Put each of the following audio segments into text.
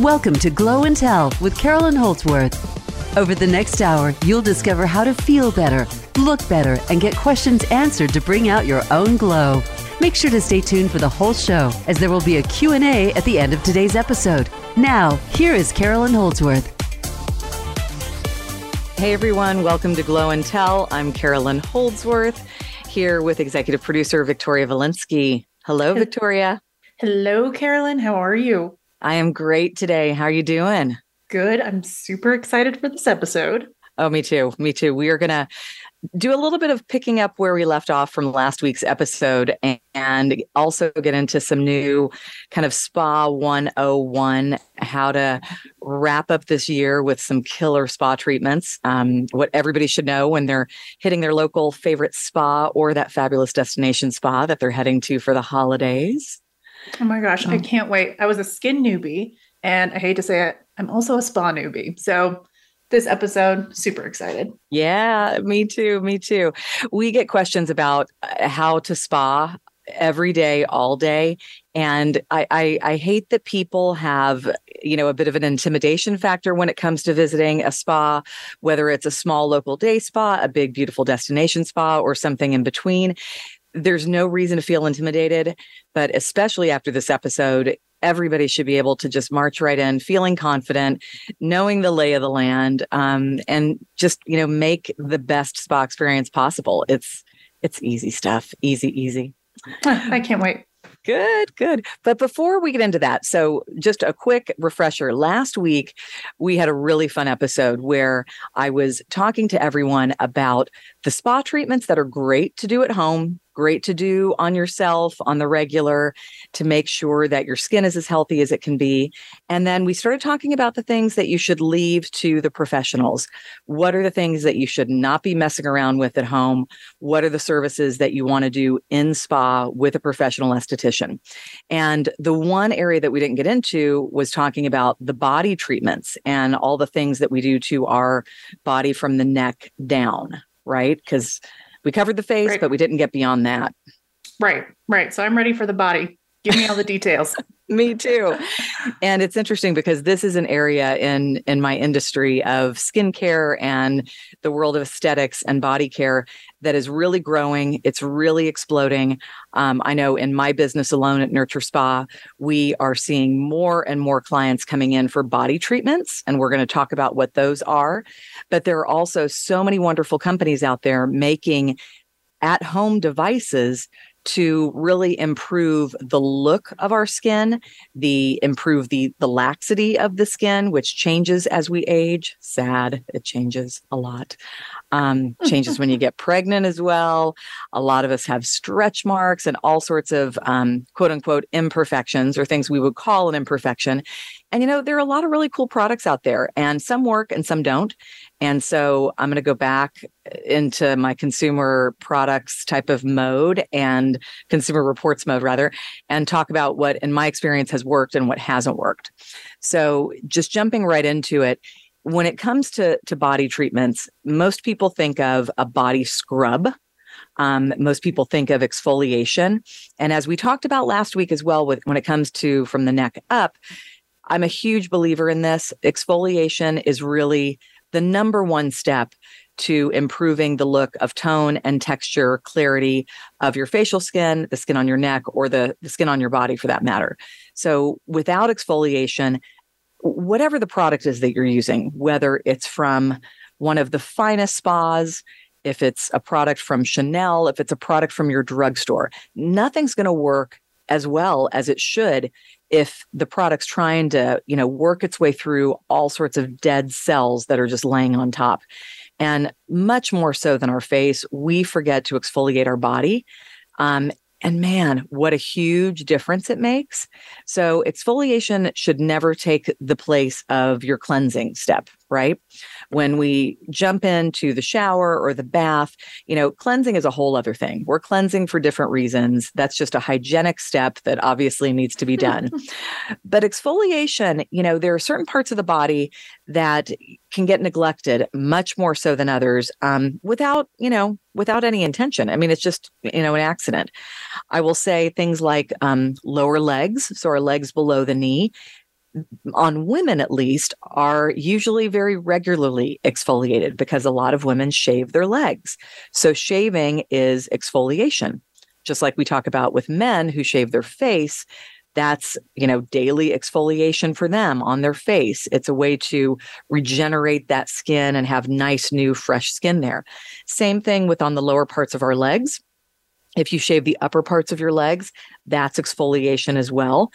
Welcome to Glow and Tell with Carolyn Holdsworth. Over the next hour, you'll discover how to feel better, look better, and get questions answered to bring out your own glow. Make sure to stay tuned for the whole show as there will be a Q&A at the end of today's episode. Now, here is Carolyn Holdsworth. Hey everyone, welcome to Glow and Tell. I'm Carolyn Holdsworth here with executive producer Victoria Valinsky. Hello, Victoria. Hello, Carolyn. How are you? I am great today. How are you doing? Good. I'm super excited for this episode. Oh, me too. Me too. We are going to do a little bit of picking up where we left off from last week's episode and also get into some new kind of spa 101 how to wrap up this year with some killer spa treatments um, what everybody should know when they're hitting their local favorite spa or that fabulous destination spa that they're heading to for the holidays oh my gosh i can't wait i was a skin newbie and i hate to say it i'm also a spa newbie so this episode. Super excited. Yeah, me too. Me too. We get questions about uh, how to spa every day, all day. And I, I, I hate that people have, you know, a bit of an intimidation factor when it comes to visiting a spa, whether it's a small local day spa, a big, beautiful destination spa, or something in between there's no reason to feel intimidated, but especially after this episode, everybody should be able to just march right in feeling confident knowing the lay of the land um, and just you know make the best spa experience possible it's it's easy stuff easy easy i can't wait Good, good. But before we get into that, so just a quick refresher. Last week, we had a really fun episode where I was talking to everyone about the spa treatments that are great to do at home great to do on yourself on the regular to make sure that your skin is as healthy as it can be. And then we started talking about the things that you should leave to the professionals. What are the things that you should not be messing around with at home? What are the services that you want to do in spa with a professional esthetician? And the one area that we didn't get into was talking about the body treatments and all the things that we do to our body from the neck down, right? Because we covered the face, right. but we didn't get beyond that. Right, right. So I'm ready for the body. Give me all the details. me too. And it's interesting because this is an area in in my industry of skincare and the world of aesthetics and body care that is really growing. It's really exploding. Um, I know in my business alone at Nurture Spa, we are seeing more and more clients coming in for body treatments, and we're going to talk about what those are. But there are also so many wonderful companies out there making at home devices to really improve the look of our skin, the improve the the laxity of the skin, which changes as we age. Sad, it changes a lot. Um, changes when you get pregnant as well. A lot of us have stretch marks and all sorts of um, quote unquote imperfections or things we would call an imperfection. And you know, there are a lot of really cool products out there, and some work and some don't. And so I'm going to go back into my consumer products type of mode and consumer reports mode, rather, and talk about what, in my experience, has worked and what hasn't worked. So just jumping right into it. When it comes to, to body treatments, most people think of a body scrub. Um, most people think of exfoliation. And as we talked about last week as well, with when it comes to from the neck up, I'm a huge believer in this. Exfoliation is really the number one step to improving the look of tone and texture, clarity of your facial skin, the skin on your neck, or the, the skin on your body for that matter. So, without exfoliation, whatever the product is that you're using, whether it's from one of the finest spas, if it's a product from Chanel, if it's a product from your drugstore, nothing's going to work as well as it should if the product's trying to, you know, work its way through all sorts of dead cells that are just laying on top. And much more so than our face, we forget to exfoliate our body. Um, and man, what a huge difference it makes. So, exfoliation should never take the place of your cleansing step, right? When we jump into the shower or the bath, you know, cleansing is a whole other thing. We're cleansing for different reasons. That's just a hygienic step that obviously needs to be done. but exfoliation, you know, there are certain parts of the body that can get neglected much more so than others um, without, you know, without any intention. I mean, it's just, you know, an accident. I will say things like um, lower legs, so our legs below the knee on women at least are usually very regularly exfoliated because a lot of women shave their legs. So shaving is exfoliation. Just like we talk about with men who shave their face, that's you know daily exfoliation for them on their face. It's a way to regenerate that skin and have nice new fresh skin there. Same thing with on the lower parts of our legs. If you shave the upper parts of your legs that's exfoliation as well.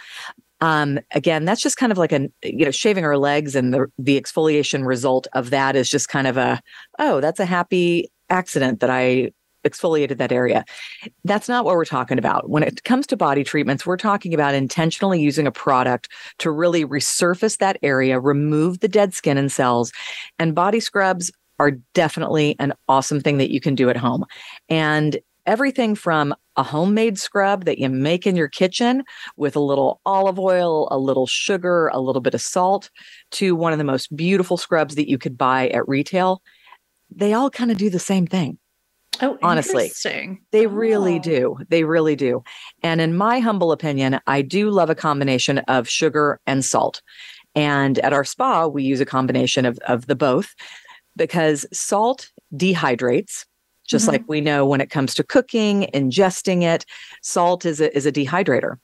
Um, again that's just kind of like a you know shaving our legs and the the exfoliation result of that is just kind of a oh that's a happy accident that i exfoliated that area. That's not what we're talking about. When it comes to body treatments, we're talking about intentionally using a product to really resurface that area, remove the dead skin and cells. And body scrubs are definitely an awesome thing that you can do at home. And everything from a homemade scrub that you make in your kitchen with a little olive oil, a little sugar, a little bit of salt, to one of the most beautiful scrubs that you could buy at retail. They all kind of do the same thing. Oh, honestly, they oh. really do. They really do. And in my humble opinion, I do love a combination of sugar and salt. And at our spa, we use a combination of, of the both because salt dehydrates, just mm-hmm. like we know when it comes to cooking, ingesting it, salt is a, is a dehydrator.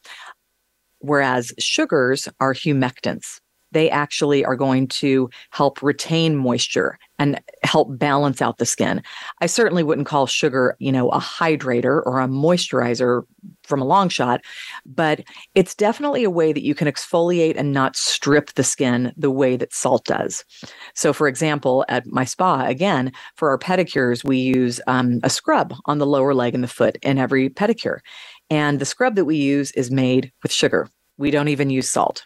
Whereas sugars are humectants they actually are going to help retain moisture and help balance out the skin. I certainly wouldn't call sugar, you know, a hydrator or a moisturizer from a long shot, but it's definitely a way that you can exfoliate and not strip the skin the way that salt does. So, for example, at my spa, again, for our pedicures, we use um, a scrub on the lower leg and the foot in every pedicure. And the scrub that we use is made with sugar. We don't even use salt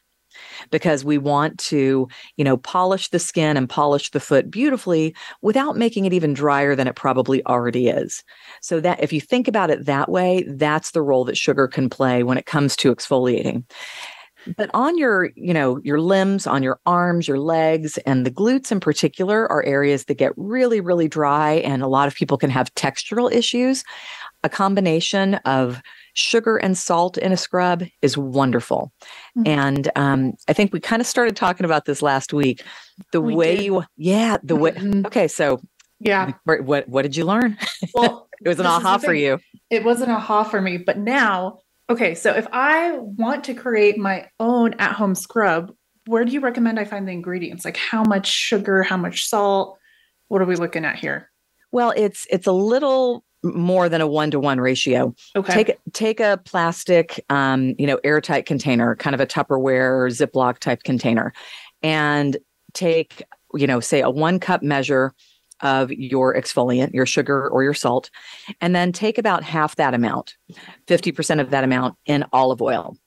because we want to, you know, polish the skin and polish the foot beautifully without making it even drier than it probably already is. So that if you think about it that way, that's the role that sugar can play when it comes to exfoliating but on your you know your limbs on your arms your legs and the glutes in particular are areas that get really really dry and a lot of people can have textural issues a combination of sugar and salt in a scrub is wonderful. Mm-hmm. And um, I think we kind of started talking about this last week. The we way did. you, yeah, the way. Mm-hmm. Okay, so yeah, what what did you learn? Well, it was an aha for you. It was an aha for me, but now, okay, so if I want to create my own at-home scrub, where do you recommend I find the ingredients? Like how much sugar, how much salt? What are we looking at here? Well, it's it's a little more than a one to one ratio. Okay. Take take a plastic, um, you know, airtight container, kind of a Tupperware Ziploc type container, and take, you know, say a one cup measure of your exfoliant, your sugar or your salt, and then take about half that amount, 50% of that amount in olive oil.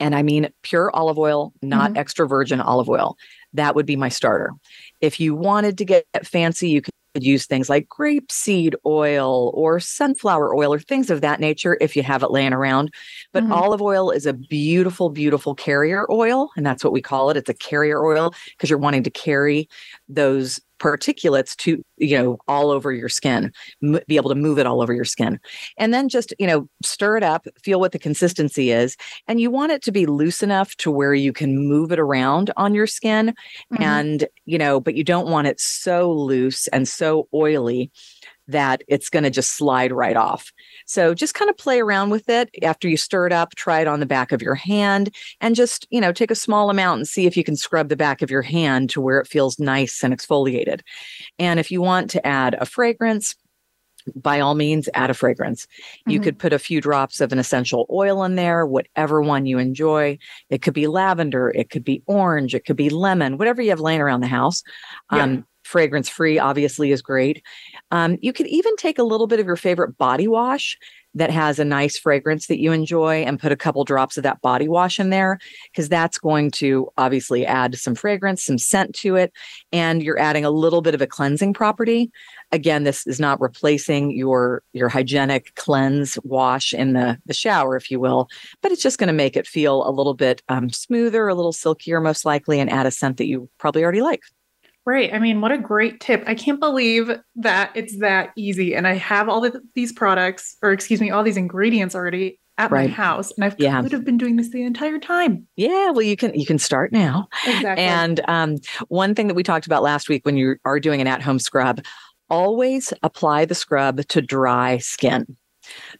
And I mean pure olive oil, not mm-hmm. extra virgin olive oil. That would be my starter. If you wanted to get fancy, you could use things like grapeseed oil or sunflower oil or things of that nature if you have it laying around. But mm-hmm. olive oil is a beautiful, beautiful carrier oil. And that's what we call it. It's a carrier oil because you're wanting to carry those particulates to you know all over your skin m- be able to move it all over your skin and then just you know stir it up feel what the consistency is and you want it to be loose enough to where you can move it around on your skin mm-hmm. and you know but you don't want it so loose and so oily that it's going to just slide right off. So just kind of play around with it after you stir it up, try it on the back of your hand and just, you know, take a small amount and see if you can scrub the back of your hand to where it feels nice and exfoliated. And if you want to add a fragrance, by all means, add a fragrance. Mm-hmm. You could put a few drops of an essential oil in there, whatever one you enjoy. It could be lavender, it could be orange, it could be lemon, whatever you have laying around the house. Yeah. Um, fragrance free obviously is great. Um, you could even take a little bit of your favorite body wash that has a nice fragrance that you enjoy and put a couple drops of that body wash in there because that's going to obviously add some fragrance, some scent to it, and you're adding a little bit of a cleansing property. Again, this is not replacing your your hygienic cleanse wash in the, the shower, if you will, but it's just going to make it feel a little bit um, smoother, a little silkier, most likely, and add a scent that you probably already like. Right. I mean, what a great tip. I can't believe that it's that easy. And I have all the, these products, or excuse me, all these ingredients already at Right. my house, and I Yeah. could have been doing this the entire time. Yeah, well, you can you can start now. Exactly. And um, one thing that we talked about last week when you are doing an at-home scrub, always apply the scrub to dry skin.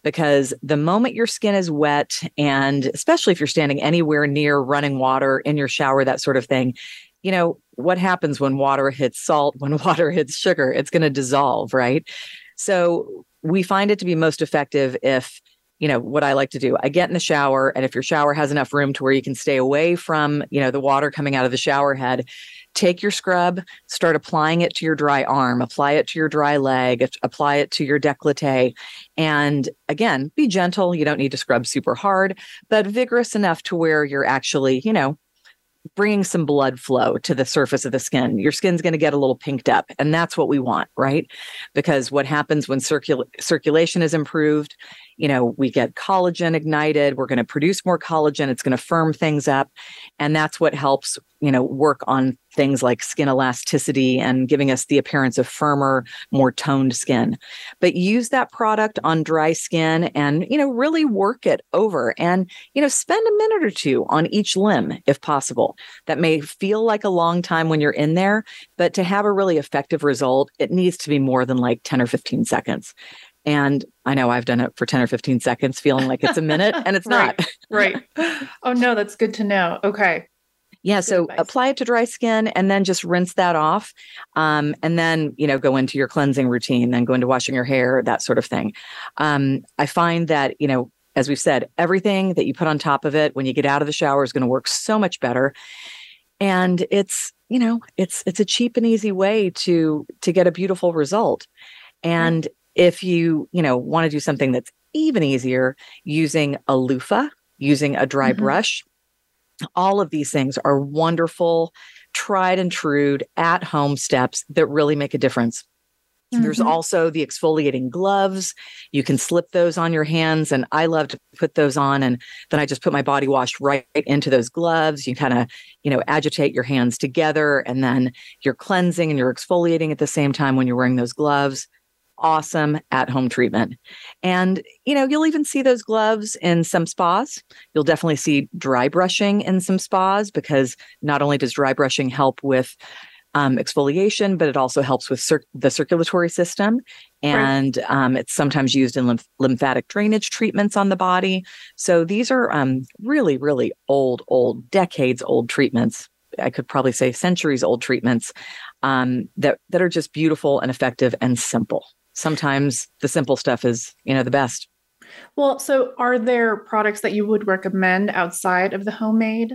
Because the moment your skin is wet, and especially if you're standing anywhere near running water in your shower, that sort of thing, you know, what happens when water hits salt, when water hits sugar? It's going to dissolve, right? So we find it to be most effective if you know what i like to do i get in the shower and if your shower has enough room to where you can stay away from you know the water coming out of the shower head take your scrub start applying it to your dry arm apply it to your dry leg apply it to your décolleté and again be gentle you don't need to scrub super hard but vigorous enough to where you're actually you know bringing some blood flow to the surface of the skin. Your skin's going to get a little pinked up, and that's what we want, right? Because what happens when circul- circulation is improved, you know, we get collagen ignited, we're going to produce more collagen, it's going to firm things up, and that's what helps, you know, work on things like skin elasticity and giving us the appearance of firmer, more toned skin. But use that product on dry skin and, you know, really work it over and, you know, spend a minute or two on each limb if possible. That may feel like a long time when you're in there, but to have a really effective result, it needs to be more than like 10 or 15 seconds. And I know I've done it for 10 or 15 seconds, feeling like it's a minute, and it's Right. not. right. Oh no, that's good to know. Okay. Yeah, so advice. apply it to dry skin and then just rinse that off. Um, and then, you know, go into your cleansing routine, then go into washing your hair, that sort of thing. Um, I find that, you know, as we've said, everything that you put on top of it when you get out of the shower is going to work so much better. And it's, you know, it's it's a cheap and easy way to to get a beautiful result. And if you, you know, want to do something that's even easier using a loofah, using a dry Mhm. brush, all of these things are wonderful, tried and true at home steps that really make a difference. There's Mhm. also the exfoliating gloves. You can slip those on your hands. And I love to put those on. And then I just put my body wash right into those gloves. You kind of, you know, agitate your hands together. And then you're cleansing and you're exfoliating at the same time when you're wearing those gloves. Awesome at home treatment. And, you know, you'll even see those gloves in some spas. You'll definitely see dry brushing in some spas because not only does dry brushing help with um, exfoliation, but it also helps with cir- the circulatory system. And um, it's sometimes used in lymph- lymphatic drainage treatments on the body. So these are um, really, really old, old, decades old treatments. I could probably say centuries old treatments um, that that are just beautiful and effective and simple. Sometimes the simple stuff is, you know, the best. Well, so are there products that you would recommend outside of the homemade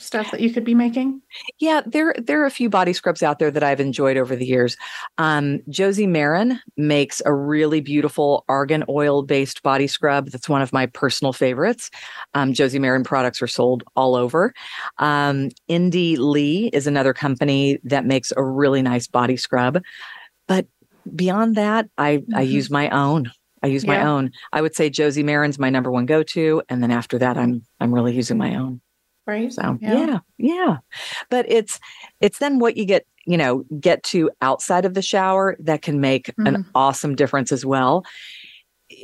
stuff that you could be making? Yeah, there there are a few body scrubs out there that I've enjoyed over the years. Um, Josie Maran makes a really beautiful argan oil based body scrub. That's one of my personal favorites. Um, Josie Maran products are sold all over. Um, Indie Lee is another company that makes a really nice body scrub. But beyond that, I I Mhm. use my own. I use my own. I would say Josie Maran's my number one go to, and then after that, I'm I'm really using my own. Right. So yeah. yeah, But it's it's then what you get, you know, get to outside of the shower that can make an Mhm. awesome difference as well.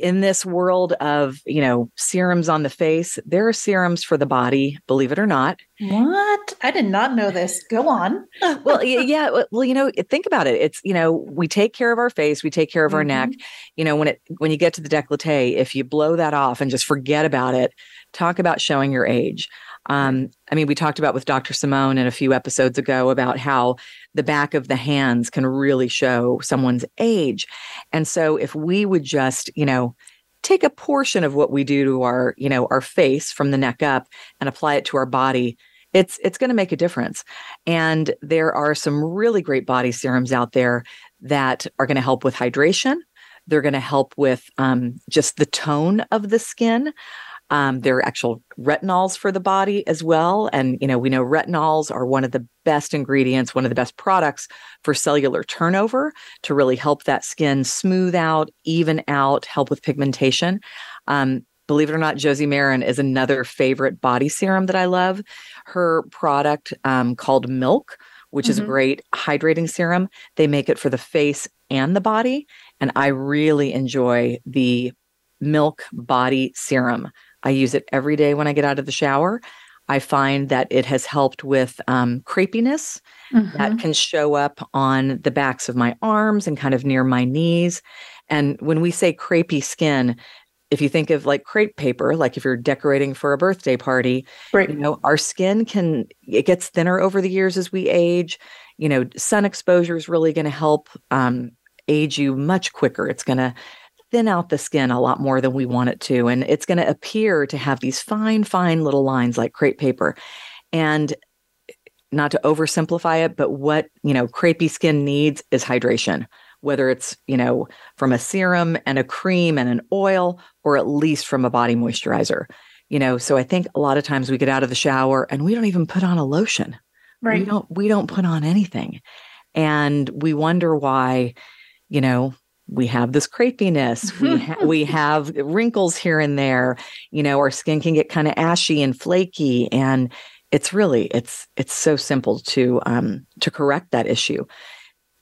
In this world of, you know, serums on the face, there are serums for the body, believe it or not. What? I did not know this. Go on. Well, yeah, well, you know, think about it. It's, you know, we take care of our face, we take care of our neck. You know, when it when you get to the décolleté, if you blow that off and just forget about it, talk about showing your age. Um, I mean, we talked about with Dr. Simone in a few episodes ago about how the back of the hands can really show someone's age. And so if we would just, you know, take a portion of what we do to our, you know, our face from the neck up and apply it to our body, it's it's going to make a difference. And there are some really great body serums out there that are going to help with hydration. They're going to help with um, just the tone of the skin. Um, there are actual retinols for the body as well. And, you know, we know retinols are one of the best ingredients, one of the best products for cellular turnover to really help that skin smooth out, even out, help with pigmentation. Um, believe it or not, Josie Maran is another favorite body serum that I love. Her product um, called Milk, which is a Mhm. great hydrating serum. They make it for the face and the body. And I really enjoy the Milk Body Serum. I use it every day when I get out of the shower. I find that it has helped with um, crepiness mm-hmm. that can show up on the backs of my arms and kind of near my knees. And when we say crepey skin, if you think of like crepe paper, like if you're decorating for a birthday party, right. you know, our skin can it gets thinner over the years as we age. You know, sun exposure is really going to help um, age you much quicker. It's going to thin out the skin a lot more than we want it to. And it's going to appear to have these fine, fine little lines like crepe paper. And not to oversimplify it, but what, you know, crepey skin needs is hydration, whether it's, you know, from a serum and a cream and an oil, or at least from a body moisturizer. You know, so I think a lot of times we get out of the shower and we don't even put on a lotion. Right. We don't we don't put on anything. And we wonder why, you know, we have this crepiness we ha- we have wrinkles here and there you know our skin can get kind of ashy and flaky and it's really it's it's so simple to um to correct that issue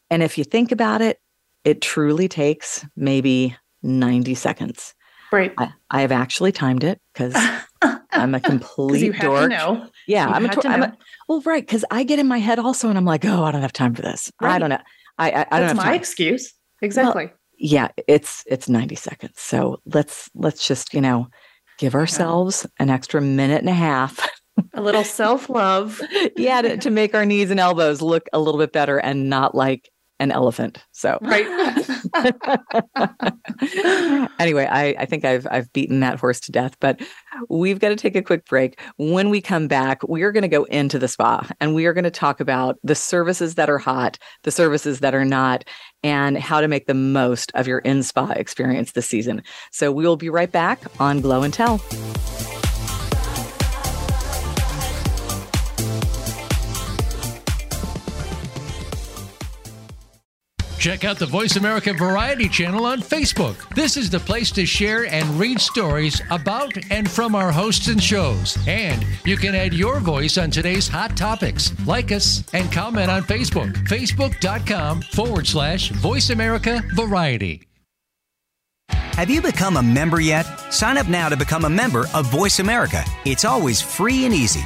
and if you think about it it truly takes maybe 90 seconds. Right. I, I have actually timed it because i'm a complete dork. yeah you i'm, a, I'm a well right because i get in my head also and i'm like oh i don't have time for this. Right. i don't know. I i, I don't That's my time. excuse. Exactly. well, yeah it's it's 90 seconds. So let's let's just you know give ourselves an extra minute and a half. A little self-love. Yeah to, to make our knees and elbows look a little bit better and not like an elephant. So right. anyway, I, I think I've I've beaten that horse to death, but we've got to take a quick break. When we come back, we are going to go into the spa and we are going to talk about the services that are hot, the services that are not, and how to make the most of your in spa experience this season. So we will be right back on Glow and Tell. Check out the Voice America Variety channel on Facebook. This is the place to share and read stories about and from our hosts and shows. And you can add your voice on today's hot topics. Like us and comment on Facebook. Facebook.com forward slash Voice America Variety. Have you become a member yet? Sign up now to become a member of Voice America. It's always free and easy.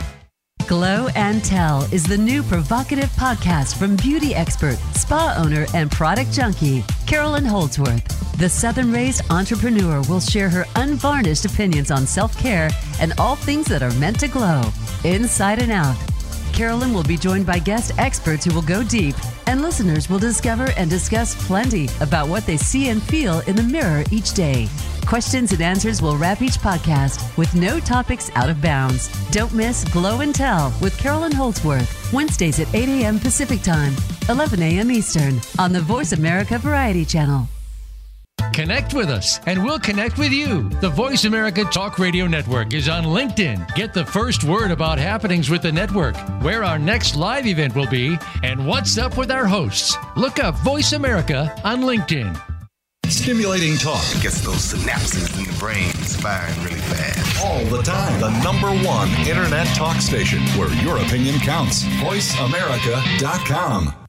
Glow and Tell is the new provocative podcast from beauty expert, spa owner, and product junkie, Carolyn Holdsworth. The Southern raised entrepreneur will share her unvarnished opinions on self care and all things that are meant to glow, inside and out. Carolyn will be joined by guest experts who will go deep, and listeners will discover and discuss plenty about what they see and feel in the mirror each day. Questions and answers will wrap each podcast with no topics out of bounds. Don't miss Glow and Tell with Carolyn Holdsworth, Wednesdays at 8 a.m. Pacific Time, 11 a.m. Eastern, on the Voice America Variety Channel. Connect with us and we'll connect with you. The Voice America Talk Radio Network is on LinkedIn. Get the first word about happenings with the network, where our next live event will be, and what's up with our hosts. Look up Voice America on LinkedIn. Stimulating talk gets those synapses in the brain firing really fast. All the time. The number one internet talk station where your opinion counts. VoiceAmerica.com.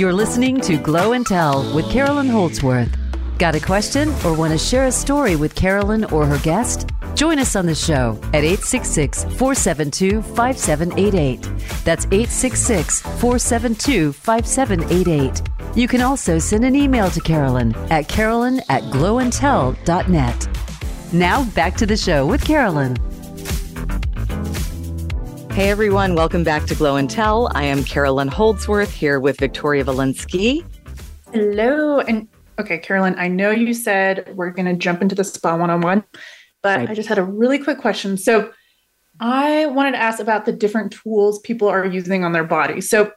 You're listening to Glow and Tell with Carolyn Holdsworth. Got a question or want to share a story with Carolyn or her guest? Join us on the show at 866 472 5788. That's 866 472 5788. You can also send an email to Carolyn at carolyn at glowandtell.net. Now back to the show with Carolyn. Hey everyone, welcome back to Glow and Tell. I am Carolyn Holdsworth here with Victoria Valinsky. Hello. And okay, Carolyn, I know you said we're going to jump into the spa one on one but right. I just had a really quick question. So I wanted to ask about the different tools people are using on their body. So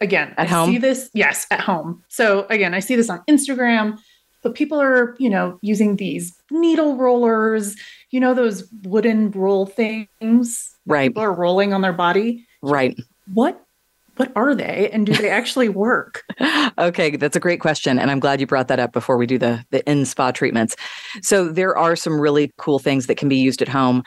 again, at I home? see this, yes, at home. So again, I see this on Instagram. but people are, you know, using these needle rollers, you know, those wooden roll things. Right. People are rolling on their body. Right. What what are they and do they actually work? okay, that's a great question and I'm glad you brought that up before we do the the in spa treatments. So there are some really cool things that can be used at home.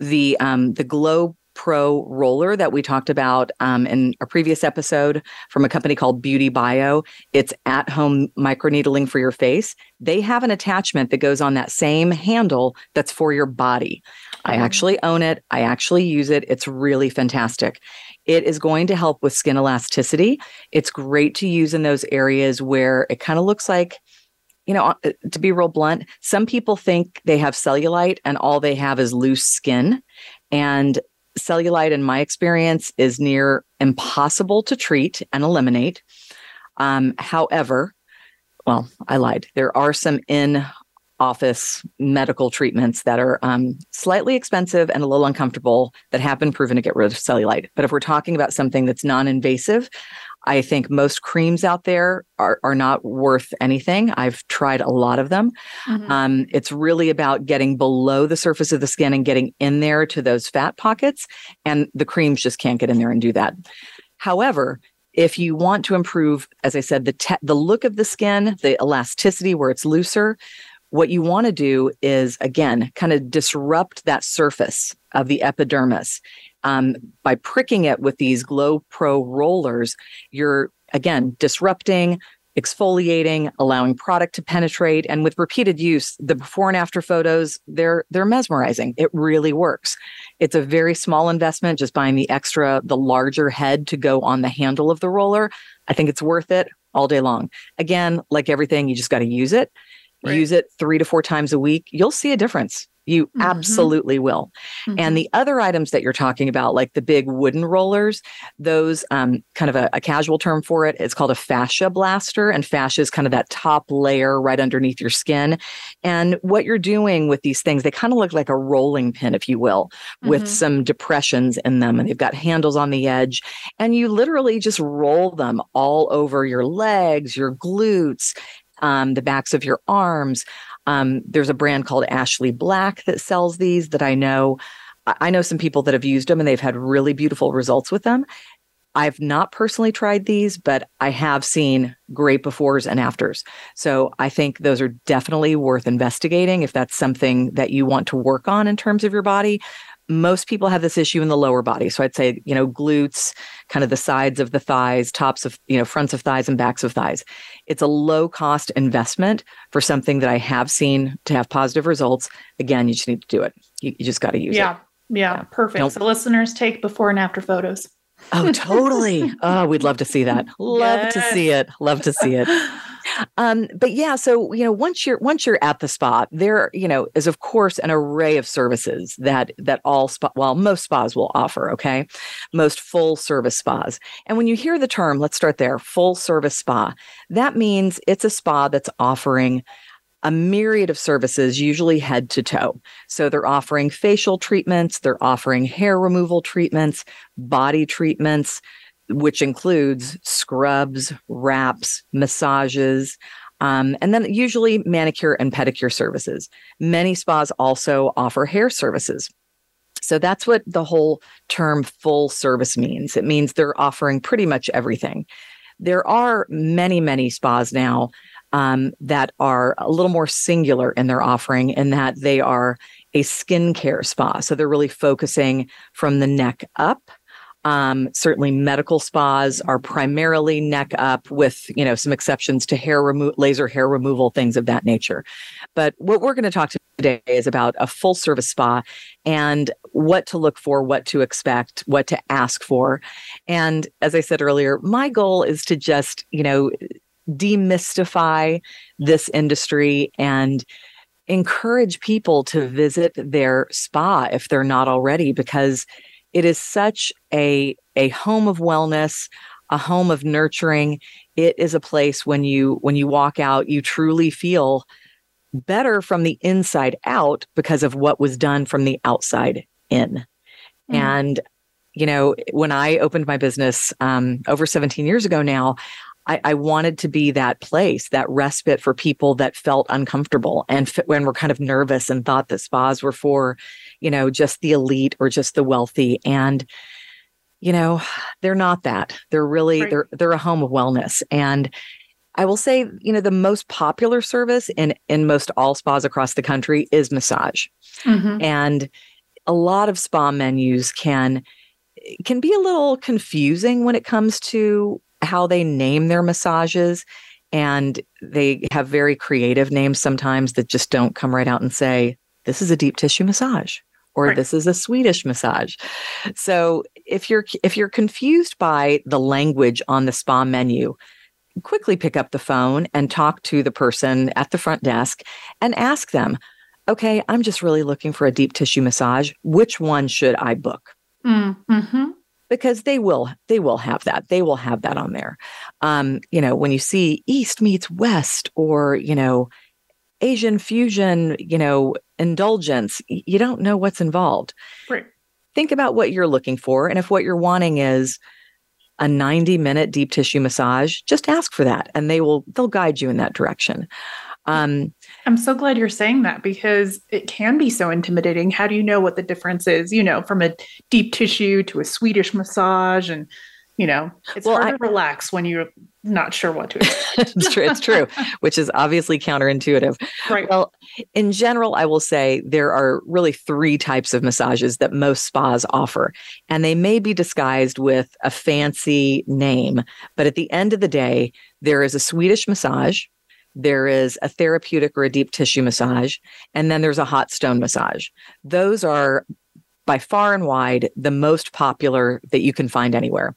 The um the Glow Pro roller that we talked about um, in a previous episode from a company called Beauty Bio. It's at home microneedling for your face. They have an attachment that goes on that same handle that's for your body. I Oh. actually own it. I actually use it. It's really fantastic. It is going to help with skin elasticity. It's great to use in those areas where it kind of looks like, you know, uh, to be real blunt, some people think they have cellulite and all they have is loose skin. And cellulite, in my experience, is near impossible to treat and eliminate. Um, however, well, I lied. There are some in office medical treatments that are um, slightly expensive and a little uncomfortable that have been proven to get rid of cellulite. But if we're talking about something that's non invasive, I think most creams out there are, are not worth anything. I've tried a lot of them. Mhm. Um, it's really about getting below the surface of the skin and getting in there to those fat pockets. And the creams just can't get in there and do that. However, if you want to improve, as I said, the te- the look of the skin, the elasticity where it's looser, what you want to do is again kind of disrupt that surface of the epidermis um, by pricking it with these Glow Pro rollers. You're again disrupting, exfoliating, allowing product to penetrate, and with repeated use, the before and after photos they're they're mesmerizing. It really works. It's a very small investment, just buying the extra, the larger head to go on the handle of the roller. I think it's worth it all day long. Again, like everything, you just got to use it. Right. Use it three to four times a week. You'll see a difference. You Mhm. absolutely will. Mhm. And the other items that you're talking about, like the big wooden rollers, those um, kind of a, a casual term for it, it's called a fascia blaster. And fascia is kind of that top layer right underneath your skin. And what you're doing with these things, they kind of look like a rolling pin, if you will, with Mhm. some depressions in them. And they've got handles on the edge. And you literally just roll them all over your legs, your glutes, um, the backs of your arms. Um, there's a brand called Ashley Black that sells these that I know. I know some people that have used them and they've had really beautiful results with them. I've not personally tried these, but I have seen great befores and afters. So I think those are definitely worth investigating if that's something that you want to work on in terms of your body. Most people have this issue in the lower body. So I'd say, you know, glutes, kind of the sides of the thighs, tops of, you know, fronts of thighs and backs of thighs. It's a low cost investment for something that I have seen to have positive results. Again, you just need to do it. You, you just got to use yeah, it. yeah, Yeah. perfect. Don't- So listeners take before and after photos. Oh, totally. oh, we'd love to see that. Love to see it. Love to see it. Um, but yeah, so you know, once you're once you're at the spa, there you know is of course an array of services that that all spa, well, most spas will offer. Okay, most full service spas. And when you hear the term, let's start there, full service spa. That means it's a spa that's offering a myriad of services, usually head to toe. So they're offering facial treatments, they're offering hair removal treatments, body treatments, which includes scrubs, wraps, massages, um, and then usually manicure and pedicure services. Many spas also offer hair services. So that's what the whole term full service means. It means they're offering pretty much everything. There are many, many spas now um, that are a little more singular in their offering in that they are a skincare spa. So they're really focusing from the neck up. Um, certainly, medical spas are primarily neck up, with you know some exceptions to hair remo- laser hair removal, things of that nature. But what we're going to talk today is about a full service spa and what to look for, what to expect, what to ask for. And as I said earlier, my goal is to just you know demystify this industry and encourage people to visit their spa if they're not already because it is such a a home of wellness a home of nurturing it is a place when you when you walk out you truly feel better from the inside out because of what was done from the outside in Mhm. and you know when i opened my business um, over 17 years ago now I, I, wanted to be that place, that respite for people that felt uncomfortable and f- when we're kind of nervous and thought that spas were for, you know, just the elite or just the wealthy. And, you know, they're not that. They're really, right. they're, they're a home of wellness. And I will say, you know, the most popular service in, in most all spas across the country is massage. Mm-hmm. And a lot of spa menus can, can be a little confusing when it comes to how they name their massages. And they have very creative names sometimes that just don't come right out and say, this is a deep tissue massage or right. this is a Swedish massage. So if you're if you're confused by the language on the spa menu, quickly pick up the phone and talk to the person at the front desk and ask them, "Okay, I'm just really looking for a deep tissue massage. Which one should I book?" Mm-hmm because they will they will have that they will have that on there. Um, you know when you see east meets west or you know asian fusion you know indulgence you don't know what's involved. Right. Think about what you're looking for and if what you're wanting is a 90 minute deep tissue massage just ask for that and they will they'll guide you in that direction um, I'm so glad you're saying that because it can be so intimidating. How do you know what the difference is, you know, from a deep tissue to a Swedish massage? And, you know, it's well, hard I, to relax when you're not sure what to it's true. It's true, which is obviously counterintuitive. Right. Well, in general, I will say there are really three types of massages that most spas offer, and they may be disguised with a fancy name, but at the end of the day, there is a Swedish massage there is a therapeutic or a deep tissue massage, and then there's a hot stone massage. Those are by far and wide the most popular that you can find anywhere.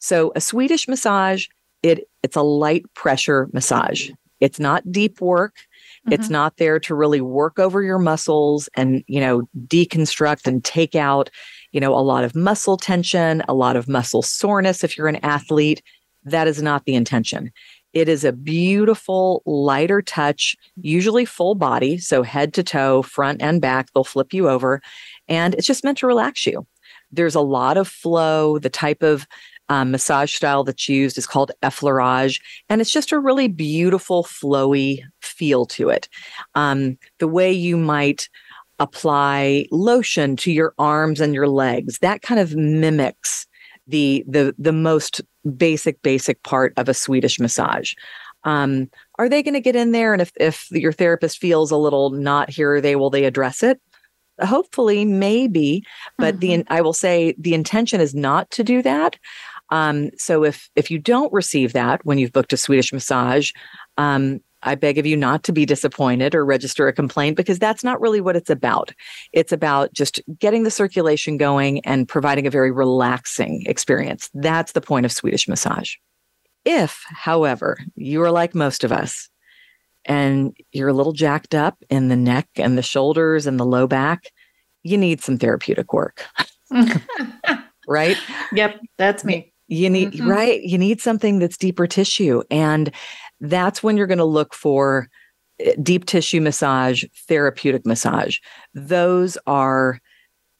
So a Swedish massage, it it's a light pressure massage. It's not deep work. Mm-hmm. It's not there to really work over your muscles and, you know, deconstruct and take out, you know, a lot of muscle tension, a lot of muscle soreness if you're an athlete. That is not the intention. It is a beautiful, lighter touch, usually full body. So head to toe, front and back, they'll flip you over. And it's just meant to relax you. There's a lot of flow. The type of um, massage style that's used is called effleurage. And it's just a really beautiful, flowy feel to it. Um, the way you might apply lotion to your arms and your legs, that kind of mimics the the the most basic basic part of a Swedish massage. Um, are they going to get in there and if if your therapist feels a little not here they will they address it? Hopefully, maybe, but mm-hmm. the I will say the intention is not to do that. Um, so if if you don't receive that when you've booked a Swedish massage, um, I beg of you not to be disappointed or register a complaint because that's not really what it's about. It's about just getting the circulation going and providing a very relaxing experience. That's the point of Swedish massage. If, however, you are like most of us and you're a little jacked up in the neck and the shoulders and the low back, you need some therapeutic work. right? Yep, that's me. You need, mm-hmm. right? You need something that's deeper tissue. And that's when you're going to look for eh, deep tissue massage, therapeutic massage. Those are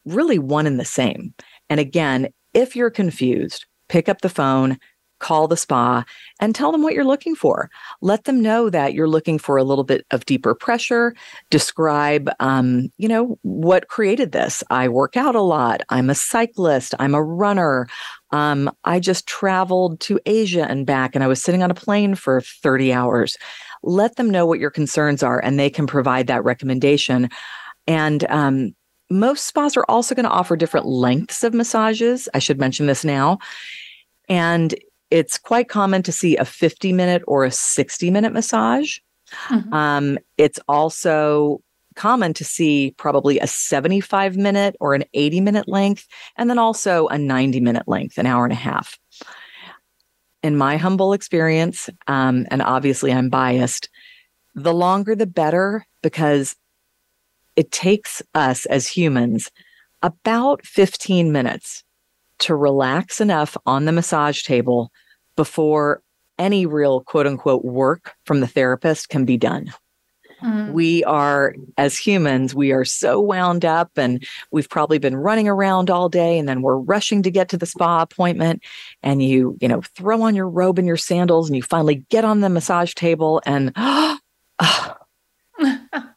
really one and the same. And again, if you're confused, pick up the phone, call the spa and tell them what you're looking for. Let them know that you're looking for a little bit of deeper pressure. Describe, um, you know, what created this. I work out a lot. I'm a cyclist. I'm a runner. Um, I just traveled to Asia and back, and I was sitting on a plane for 30 hours. Let them know what your concerns are, and they can provide that recommendation. And um, most spas are also going to offer different lengths of massages. I should mention this now. And it's quite common to see a 50 minute or a 60 minute massage. Mm-hmm. Um, it's also common to see probably a 75 minute or an 80 minute length, and then also a 90 minute length, an hour and a half. In my humble experience, um, and obviously I'm biased, the longer the better because it takes us as humans about 15 minutes to relax enough on the massage table before any real quote unquote work from the therapist can be done. Mm. We are, as humans, we are so wound up and we've probably been running around all day and then we're rushing to get to the spa appointment. And you, you know, throw on your robe and your sandals and you finally get on the massage table and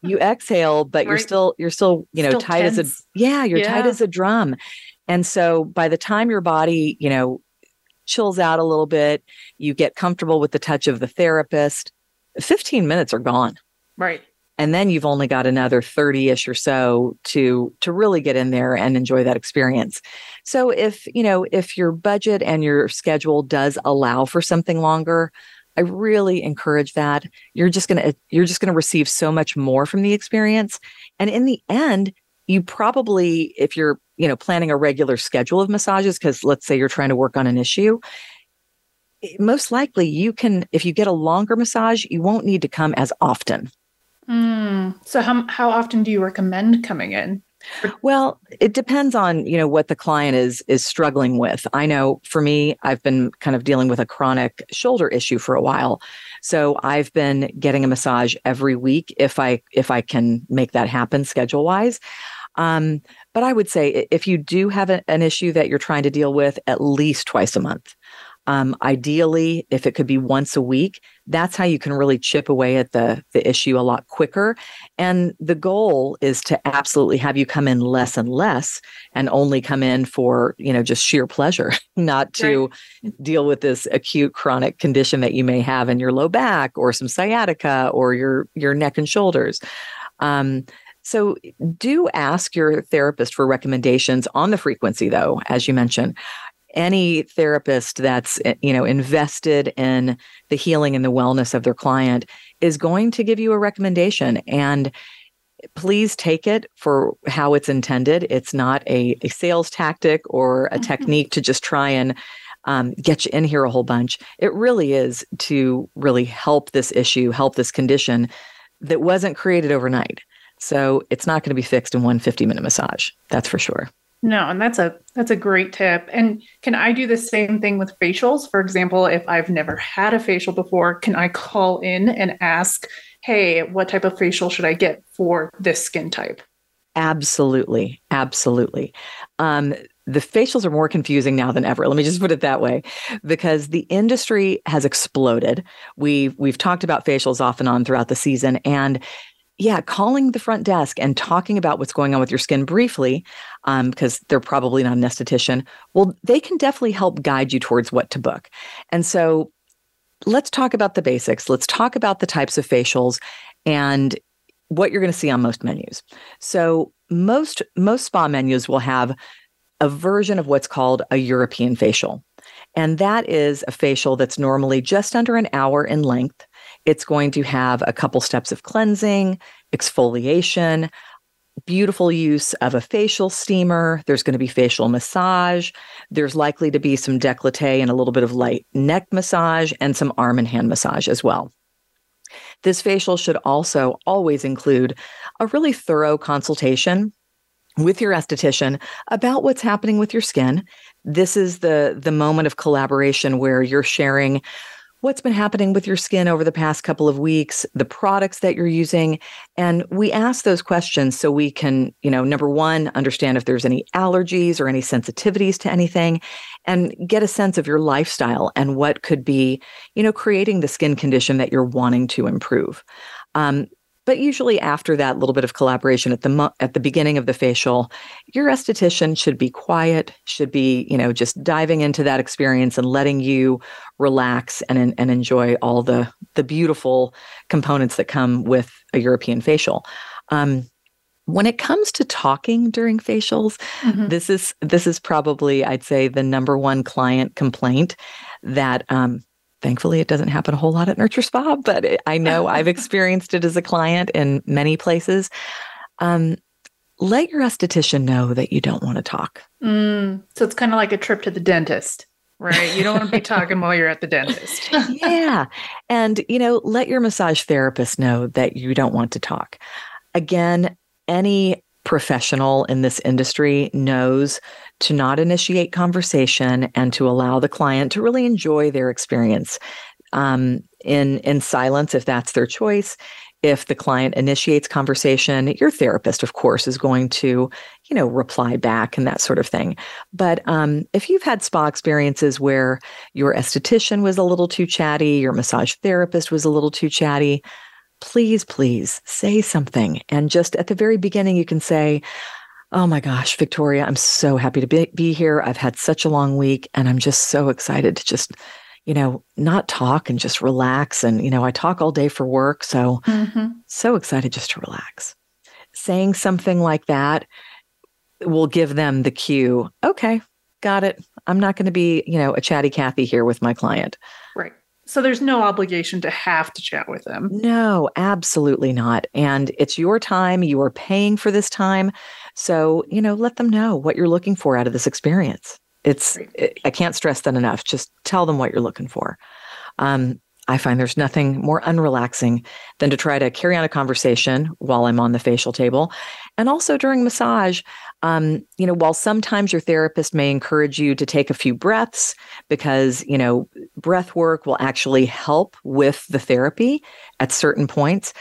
you exhale, but right. you're still, you're still, you know, still tight tense. as a, yeah, you're yeah. tight as a drum. And so by the time your body, you know, chills out a little bit, you get comfortable with the touch of the therapist, 15 minutes are gone. Right. And then you've only got another 30ish or so to to really get in there and enjoy that experience. So if, you know, if your budget and your schedule does allow for something longer, I really encourage that. You're just going to you're just going to receive so much more from the experience. And in the end, you probably if you're, you know, planning a regular schedule of massages cuz let's say you're trying to work on an issue, most likely you can if you get a longer massage, you won't need to come as often Mm. So how how often do you recommend coming in? Well, it depends on, you know, what the client is is struggling with. I know for me, I've been kind of dealing with a chronic shoulder issue for a while. So I've been getting a massage every week if I if I can make that happen schedule wise. Um, but I would say if you do have a, an issue that you're trying to deal with, at least twice a month. Um, ideally, if it could be once a week, that's how you can really chip away at the, the issue a lot quicker. And the goal is to absolutely have you come in less and less and only come in for, you know, just sheer pleasure, not to right. deal with this acute chronic condition that you may have in your low back or some sciatica or your your neck and shoulders. Um, so do ask your therapist for recommendations on the frequency though, as you mentioned any therapist that's eh, you know invested in the healing and the wellness of their client is going to give you a recommendation. And please take it for how it's intended. It's not a, a sales tactic or a mm-hmm. technique to just try and um, get you in here a whole bunch. It really is to really help this issue help this condition that wasn't created overnight. So it's not going to be fixed in one 50 minute massage that's for sure no, and that's a that's a great tip. And can I do the same thing with facials? For example, if I've never had a facial before, can I call in and ask, "Hey, what type of facial should I get for this skin type?" Absolutely, absolutely. Um, the facials are more confusing now than ever. Let me just put it that way, because the industry has exploded. We've we've talked about facials off and on throughout the season, and yeah, calling the front desk and talking about what's going on with your skin briefly, because um, they're probably not an esthetician, well, they can definitely help guide you towards what to book. And so let's talk about the basics. Let's talk about the types of facials and what you're going to see on most menus. So most most spa menus will have a version of what's called a European facial. And that is a facial that's normally just under an hour in length. It's going to have a couple steps of cleansing, exfoliation, beautiful use of a facial steamer. There's going to be facial massage. There's likely to be some décolleté and a little bit of light neck massage and some arm and hand massage as well. This facial should also always include a really thorough consultation with your esthetician about what's happening with your skin. This is the the moment of collaboration where you're sharing what's been happening with your skin over the past couple of weeks, the products that you're using. And we ask those questions so we can, you know, number one, understand if there's any allergies or any sensitivities to anything and get a sense of your lifestyle and what could be, you know, creating the skin condition that you're wanting to improve. Um, but usually after that little bit of collaboration at the at the beginning of the facial, your esthetician should be quiet, should be, you know, just diving into that experience and letting you relax and and enjoy all the the beautiful components that come with a European facial. Um, when it comes to talking during facials, mm-hmm. this is this is probably I'd say the number one client complaint that um, Thankfully, it doesn't happen a whole lot at Nurture Spa, but it, I know I've experienced it as a client in many places. Um, let your esthetician know that you don't want to talk. Mm, so it's kind of like a trip to the dentist, right? You don't want to be talking while you're at the dentist. yeah. And, you know, let your massage therapist know that you don't want to talk. Again, any professional in this industry knows to not initiate conversation and to allow the client to really enjoy their experience um, in in silence if that's their choice. if the client initiates conversation, your therapist, of course, is going to, you know, reply back and that sort of thing. But um, if you've had spa experiences where your esthetician was a little too chatty, your massage therapist was a little too chatty, please, please say something. And just at the very beginning, you can say, Oh my gosh, Victoria, I'm so happy to be, be here. I've had such a long week and I'm just so excited to just you know, not talk and just relax. And, you know, I talk all day for work. So, mm-hmm. so excited just to relax. Saying something like that will give them the cue. Okay, got it. I'm not going to be, you know, a chatty Cathy here with my client. Right. So there's no obligation to have to chat with them. No, absolutely not. And it's your time. You are paying for this time. So, you know, let them know what you're looking for out of this experience. It's it, I can't stress that enough. Just tell them what you're looking for. Um, I find there's nothing more unrelaxing than to try to carry on a conversation while I'm on the facial table, and also during massage. Um, you know, while sometimes your therapist may encourage you to take a few breaths because you know breath work will actually help with the therapy at certain points.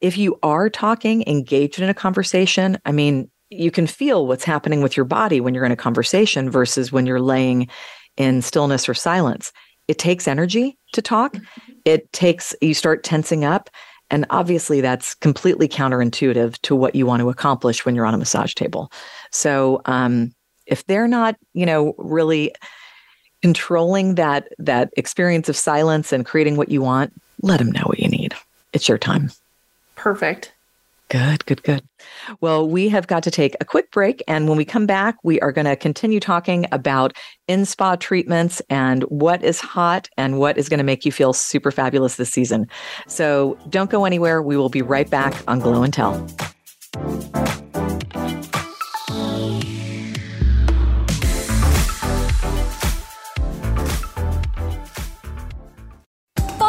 If you are talking, engaged in a conversation, I mean, you can feel what's happening with your body when you're in a conversation versus when you're laying in stillness or silence. It takes energy to talk. Mm-hmm. It takes, you start tensing up. And obviously, that's completely counterintuitive to what you want to accomplish when you're on a massage table. So, um, if they're not, you know, really controlling that that experience of silence and creating what you want, let them know what you need. It's your time. Perfect. Good, good, good. Well, we have got to take a quick break. And when we come back, we are going to continue talking about in spa treatments and what is hot and what is going to make you feel super fabulous this season. So don't go anywhere. We will be right back on Glow and Tell.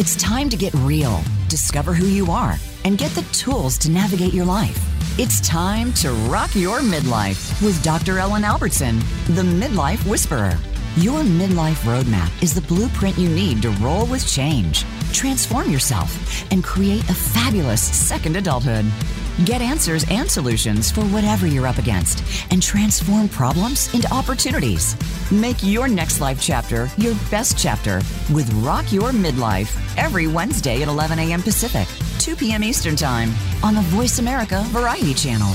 It's time to get real, discover who you are, and get the tools to navigate your life. It's time to rock your midlife with Dr. Ellen Albertson, the Midlife Whisperer. Your midlife roadmap is the blueprint you need to roll with change, transform yourself, and create a fabulous second adulthood. Get answers and solutions for whatever you're up against and transform problems into opportunities. Make your next life chapter your best chapter with Rock Your Midlife every Wednesday at 11 a.m. Pacific, 2 p.m. Eastern Time on the Voice America Variety Channel.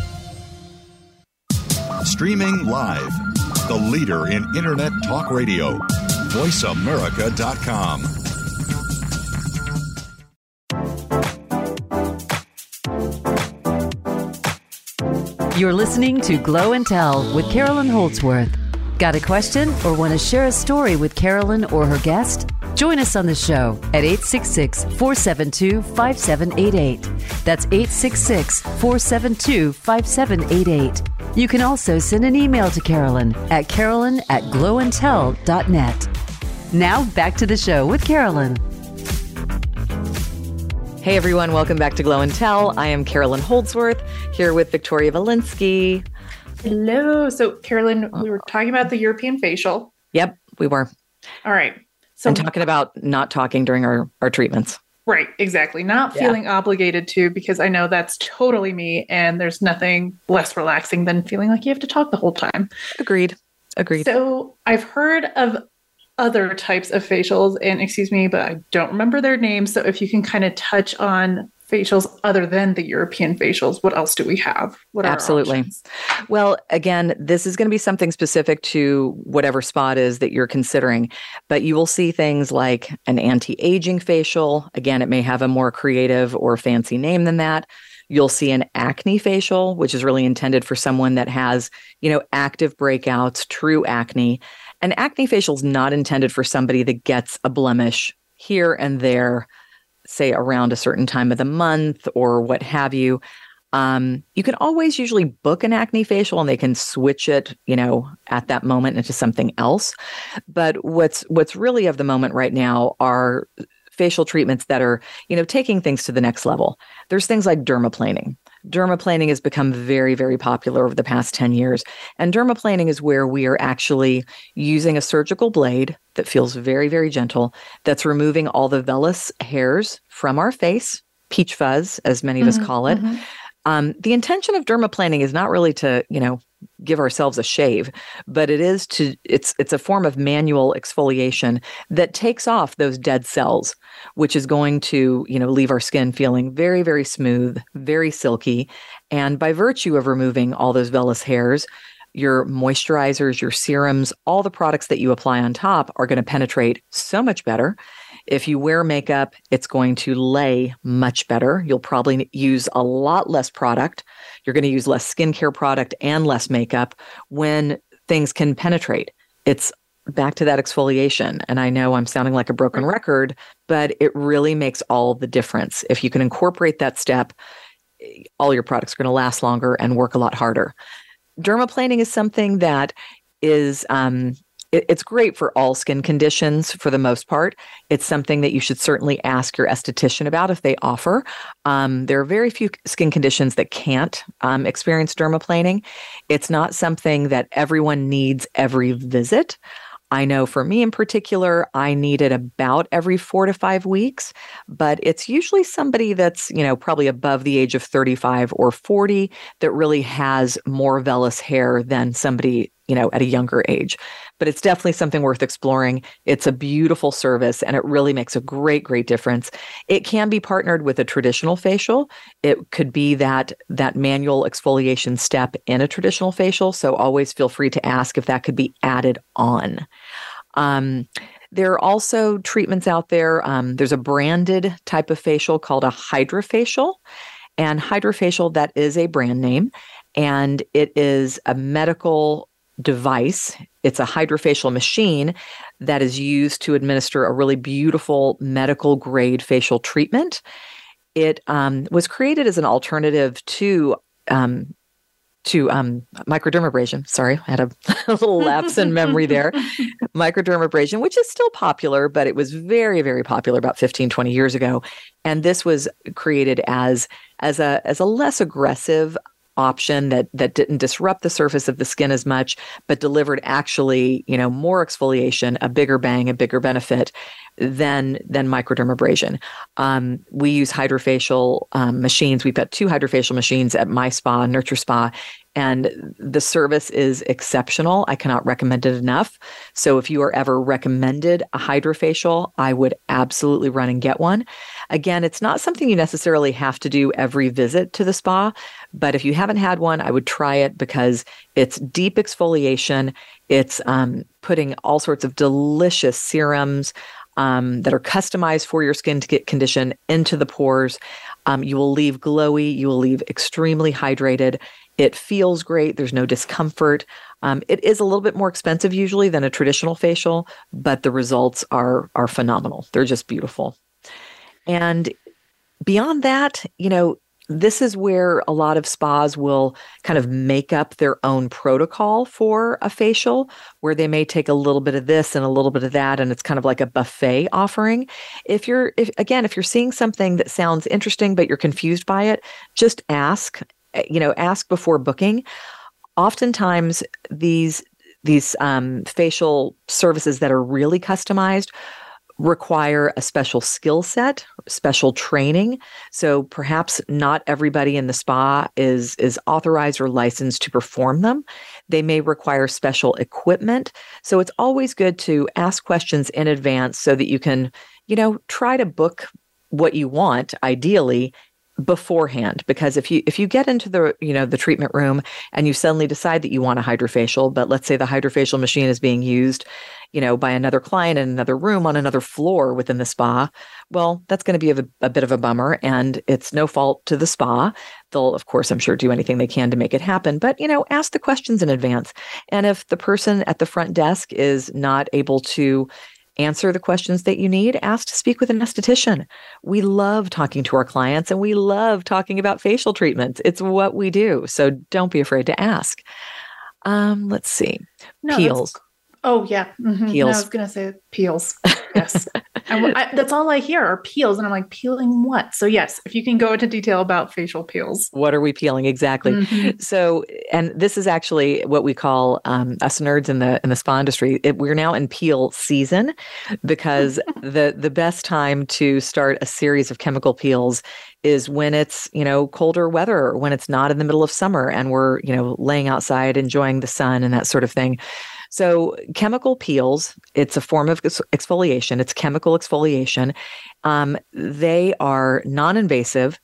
Streaming live. The leader in Internet talk radio. VoiceAmerica.com. You're listening to Glow and Tell with Carolyn Holdsworth. Got a question or want to share a story with Carolyn or her guest? Join us on the show at 866 472 5788. That's 866 472 5788. You can also send an email to Carolyn at carolyn at glowandtell.net. Now back to the show with Carolyn. Hey everyone, welcome back to Glow and Tell. I am Carolyn Holdsworth here with Victoria Valinsky. Hello. So, Carolyn, we were talking about the European facial. Yep, we were. All right. So, and talking about not talking during our, our treatments. Right, exactly. Not Yeah. feeling obligated to because I know that's totally me and there's nothing less relaxing than feeling like you have to talk the whole time. Agreed. Agreed. So, I've heard of other types of facials and excuse me, but I don't remember their names. So, if you can kind of touch on facials other than the European facials, what else do we have? What are Absolutely. Well, again, this is going to be something specific to whatever spot is that you're considering, but you will see things like an anti aging facial. Again, it may have a more creative or fancy name than that. You'll see an acne facial, which is really intended for someone that has, you know, active breakouts, true acne. An acne facial is not intended for somebody that gets a blemish here and there, say around a certain time of the month or what have you. Um, you can always usually book an acne facial and they can switch it, you know, at that moment into something else. But what's what's really of the moment right now are facial treatments that are, you know, taking things to the next level. There's things like dermaplaning. Dermaplaning has become very, very popular over the past 10 years. And dermaplaning is where we are actually using a surgical blade that feels very, very gentle, that's removing all the vellus hairs from our face, peach fuzz, as many of us Mhm, call it. mhm. Um, the intention of dermaplaning is not really to, you know, give ourselves a shave, but it is to it's it's a form of manual exfoliation that takes off those dead cells, which is going to, you know, leave our skin feeling very, very smooth, very silky. And by virtue of removing all those vellus hairs, your moisturizers, your serums, all the products that you apply on top are going to penetrate so much better. If you wear makeup, it's going to lay much better. You'll probably use a lot less product. You're going to use less skincare product and less makeup when things can penetrate. It's back to that exfoliation. And I know I'm sounding like a broken record, but it really makes all the difference. If you can incorporate that step, all your products are going to last longer and work a lot harder. Dermaplaning is something that is um, it- it's great for all skin conditions for the most part. It's something that you should certainly ask your esthetician about if they offer. Um, there are very few skin conditions that can't um, experience dermaplaning. It's not something that everyone needs every visit. I know for me in particular, I need it about every four to five weeks, but it's usually somebody that's, you know, probably above the age of 35 or 40 that really has more vellus hair than somebody, you know, at a younger age. But it's definitely something worth exploring. It's a beautiful service and it really makes a great, great difference. It can be partnered with a traditional facial. It could be that that manual exfoliation step in a traditional facial. So always feel free to ask if that could be added on. Um, there are also treatments out there. Um, there's a branded type of facial called a hydrofacial. And hydrofacial, that is a brand name. And it is a medical device. It's a hydrofacial machine that is used to administer a really beautiful medical grade facial treatment. It um, was created as an alternative to um, to um, microdermabrasion. Sorry, I had a, a little lapse in memory there. Microdermabrasion, which is still popular, but it was very, very popular about 15, 20 years ago. And this was created as as a as a less aggressive option that that didn't disrupt the surface of the skin as much but delivered actually you know more exfoliation a bigger bang a bigger benefit than than microdermabrasion. Um, we use hydrofacial um, machines. We've got two hydrofacial machines at my spa nurture spa and the service is exceptional. I cannot recommend it enough. So if you are ever recommended a hydrofacial i would absolutely run and get one again it's not something you necessarily have to do every visit to the spa but if you haven't had one i would try it because it's deep exfoliation it's um, putting all sorts of delicious serums um, that are customized for your skin to get condition into the pores um, you will leave glowy you will leave extremely hydrated it feels great. There's no discomfort. Um, it is a little bit more expensive usually than a traditional facial, but the results are are phenomenal. They're just beautiful. And beyond that, you know, this is where a lot of spas will kind of make up their own protocol for a facial, where they may take a little bit of this and a little bit of that, and it's kind of like a buffet offering. If you're, if again, if you're seeing something that sounds interesting but you're confused by it, just ask. You know, ask before booking. Oftentimes, these these um, facial services that are really customized require a special skill set, special training. So perhaps not everybody in the spa is is authorized or licensed to perform them. They may require special equipment. So it's always good to ask questions in advance so that you can, you know, try to book what you want ideally beforehand because if you if you get into the you know the treatment room and you suddenly decide that you want a hydrofacial but let's say the hydrofacial machine is being used you know by another client in another room on another floor within the spa well that's going to be a, a bit of a bummer and it's no fault to the spa they'll of course i'm sure do anything they can to make it happen but you know ask the questions in advance and if the person at the front desk is not able to answer the questions that you need, ask to speak with an esthetician. We love talking to our clients and we love talking about facial treatments. It's what we do. So don't be afraid to ask. Um, let's see. No, Peels. Oh yeah, mm-hmm. No, I was gonna say peels. Yes, I, I, that's all I hear are peels, and I'm like, peeling what? So yes, if you can go into detail about facial peels. What are we peeling exactly? Mhm. So, and this is actually what we call um, us nerds in the in the spa industry. It, we're now in peel season because the the best time to start a series of chemical peels is when it's you know colder weather, when it's not in the middle of summer, and we're you know laying outside enjoying the sun and that sort of thing. So, chemical peels, it's a form of exfoliation, it's chemical exfoliation. Um, they are non invasive.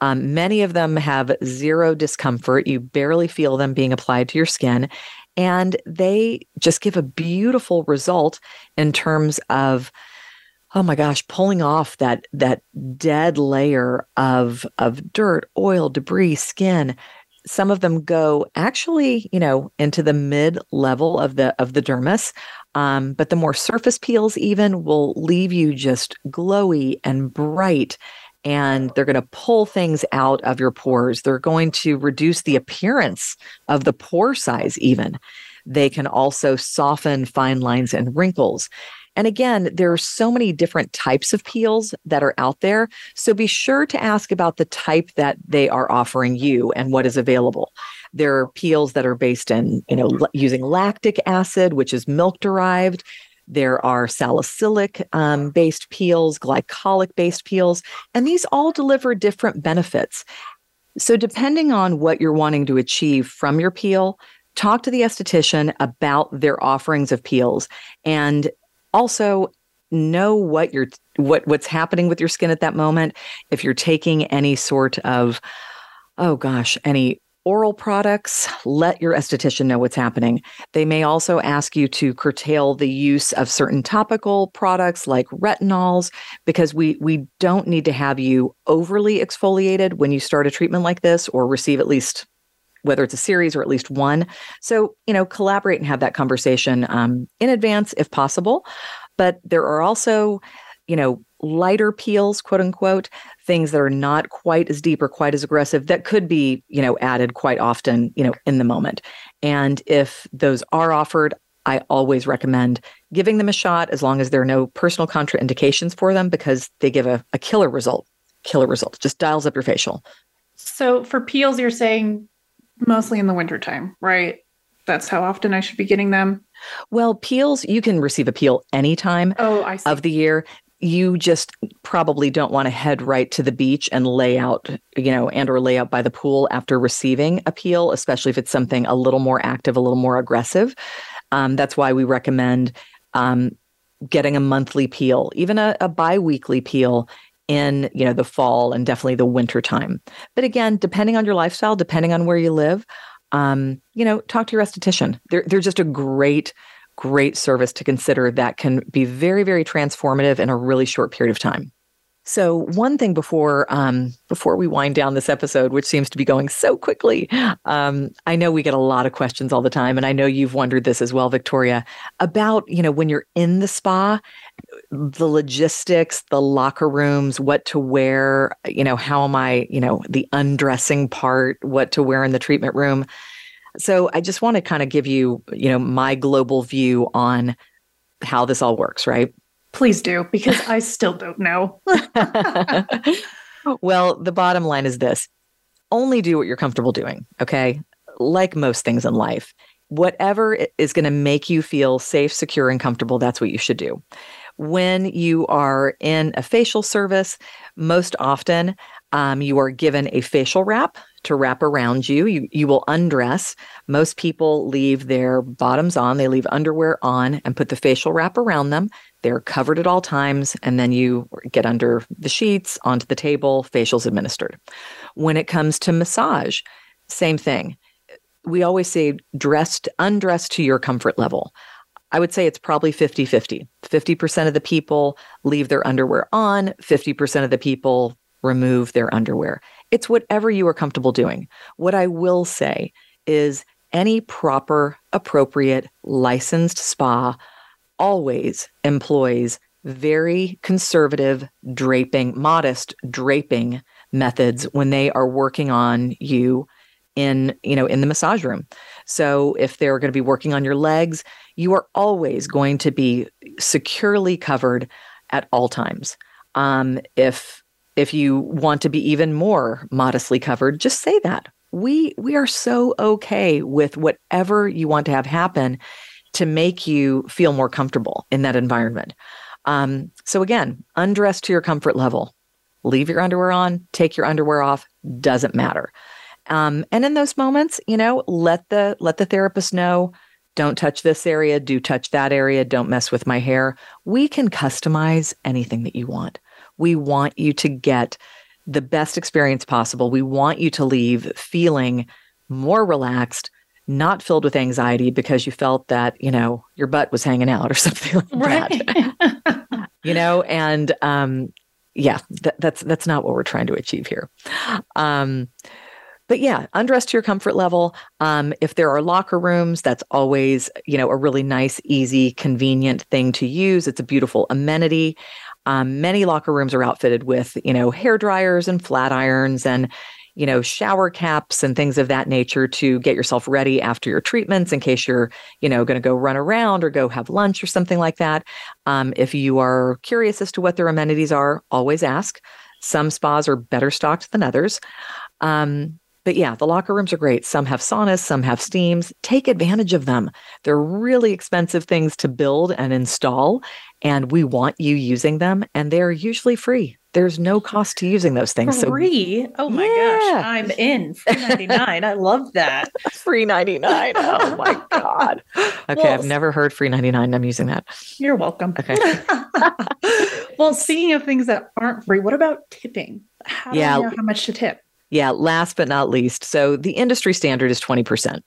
Um, many of them have zero discomfort. You barely feel them being applied to your skin. And they just give a beautiful result in terms of, oh my gosh, pulling off that that dead layer of of dirt, oil, debris, skin some of them go actually you know into the mid level of the of the dermis um, but the more surface peels even will leave you just glowy and bright and they're going to pull things out of your pores. They're going to reduce the appearance of the pore size even. They can also soften fine lines and wrinkles and again, there are so many different types of peels that are out there. So be sure to ask about the type that they are offering you and what is available. There are peels that are based in, you know, l- using lactic acid, which is milk derived. There are salicylic um, based peels, glycolic based peels, and these all deliver different benefits. So, depending on what you're wanting to achieve from your peel, talk to the esthetician about their offerings of peels and also know what you're what what's happening with your skin at that moment. If you're taking any sort of oh gosh any oral products let your esthetician know what's happening. They may also ask you to curtail the use of certain topical products like retinols because we we don't need to have you overly exfoliated when you start a treatment like this or receive at least whether it's a series or at least one. So you know collaborate and have that conversation um, in advance if possible. But there are also you know lighter peels quote unquote things that are not quite as deep or quite as aggressive that could be you know added quite often you know in the moment. And if those are offered i always recommend giving them a shot as long as there are no personal contraindications for them because they give a, a killer result killer result. Just dials up your facial. So for peels, you're saying mostly in the wintertime, right? That's how often I should be getting them. well peels you can receive a peel anytime Oh, I see. of the year you just probably don't want to head right to the beach and lay out you know and or lay out by the pool after receiving a peel especially if it's something a little more active a little more aggressive um, that's why we recommend um, getting a monthly peel even a, a bi-weekly peel in you know the fall and definitely the winter time. But again depending on your lifestyle depending on where you live um, you know talk to your esthetician. They're, they're just a great great service to consider that can be very very transformative in a really short period of time. So one thing before um, before we wind down this episode which seems to be going so quickly um, i know we get a lot of questions all the time and i know you've wondered this as well victoria about you know when you're in the spa the logistics the locker rooms what to wear you know how am i you know the undressing part what to wear in the treatment room so I just want to kind of give you, you know, my global view on how this all works, right? Please do, because I still don't know. well, the bottom line is this only do what you're comfortable doing, okay? Like most things in life, whatever is going to make you feel safe, secure, and comfortable, that's what you should do. When you are in a facial service, most often um, you are given a facial wrap to wrap around you. You you will undress. Most people leave their bottoms on, they leave underwear on and put the facial wrap around them. They're covered at all times and then you get under the sheets, onto the table, facials administered. When it comes to massage, same thing. We always say dressed undressed to your comfort level. I would say it's probably 50 50. 50% of the people leave their underwear on, 50% of the people remove their underwear. It's whatever you are comfortable doing. What I will say is any proper, appropriate, licensed spa always employs very conservative draping, modest draping methods when they are working on you in you know in the massage room so if they're going to be working on your legs you are always going to be securely covered at all times um, if if you want to be even more modestly covered, just say that. We we are so okay with whatever you want to have happen to make you feel more comfortable in that environment. Um, so again, undress to your comfort level. Leave your underwear on, take your underwear off, doesn't matter. Um, and in those moments, you know, let the let the therapist know don't touch this area, do touch that area, don't mess with my hair. We can customize anything that you want. We want you to get the best experience possible. We want you to leave feeling more relaxed, not filled with anxiety because you felt that, you know, your butt was hanging out or something like right. that. you know, and um yeah, th- that's that's not what we're trying to achieve here. Um but yeah, undress to your comfort level. Um, if there are locker rooms, that's always, you know, a really nice, easy, convenient thing to use. It's a beautiful amenity. Um, many locker rooms are outfitted with, you know, hair dryers and flat irons and, you know, shower caps and things of that nature to get yourself ready after your treatments in case you're, you know, going to go run around or go have lunch or something like that. Um, if you are curious as to what their amenities are, always ask. Some spas are better stocked than others. Um, but yeah, the locker rooms are great. Some have saunas, some have steams. Take advantage of them. They're really expensive things to build and install, and we want you using them, and they're usually free. There's no cost to using those things. Free? So, oh my yeah. gosh, I'm in. Free 99. I love that. free 99. Oh my God. Okay, well, I've never heard free 99. I'm using that. You're welcome. Okay. well, speaking of things that aren't free, what about tipping? How do yeah. I know how much to tip? Yeah, last but not least. So the industry standard is 20%.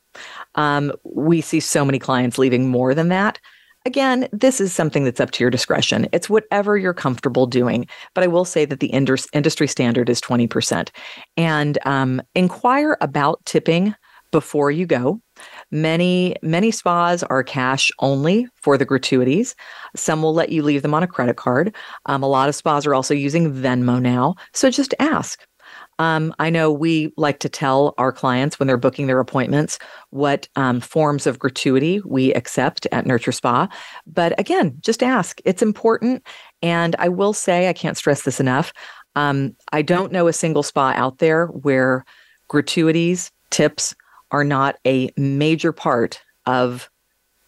Um, we see so many clients leaving more than that. Again, this is something that's up to your discretion. It's whatever you're comfortable doing. But I will say that the industry standard is 20%. And um, inquire about tipping before you go. Many, many spas are cash only for the gratuities. Some will let you leave them on a credit card. Um, a lot of spas are also using Venmo now. So just ask. Um, I know we like to tell our clients when they're booking their appointments what um, forms of gratuity we accept at Nurture Spa. But again, just ask. It's important. And I will say, I can't stress this enough. Um, I don't know a single spa out there where gratuities, tips are not a major part of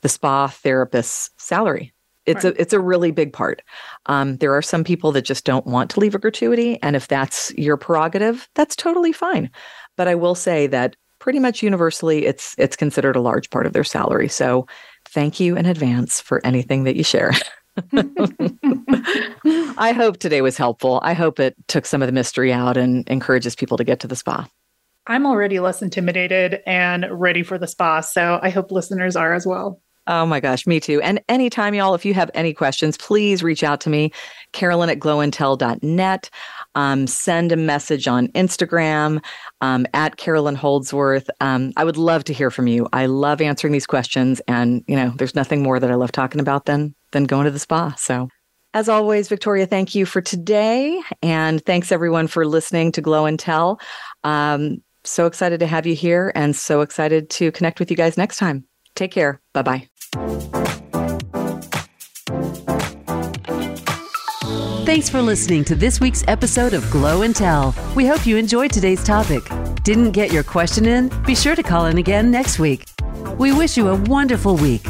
the spa therapist's salary it's right. a it's a really big part. Um, there are some people that just don't want to leave a gratuity, and if that's your prerogative, that's totally fine. But I will say that pretty much universally, it's it's considered a large part of their salary. So, thank you in advance for anything that you share. I hope today was helpful. I hope it took some of the mystery out and encourages people to get to the spa. I'm already less intimidated and ready for the spa, so I hope listeners are as well. Oh my gosh, me too. And anytime, y'all, if you have any questions, please reach out to me, Carolyn at glowandtell.net. Um, send a message on Instagram um, at Carolyn Holdsworth. Um, I would love to hear from you. I love answering these questions. And, you know, there's nothing more that I love talking about than, than going to the spa. So, as always, Victoria, thank you for today. And thanks everyone for listening to Glow and Tell. Um, so excited to have you here and so excited to connect with you guys next time. Take care. Bye bye. Thanks for listening to this week's episode of Glow and Tell. We hope you enjoyed today's topic. Didn't get your question in? Be sure to call in again next week. We wish you a wonderful week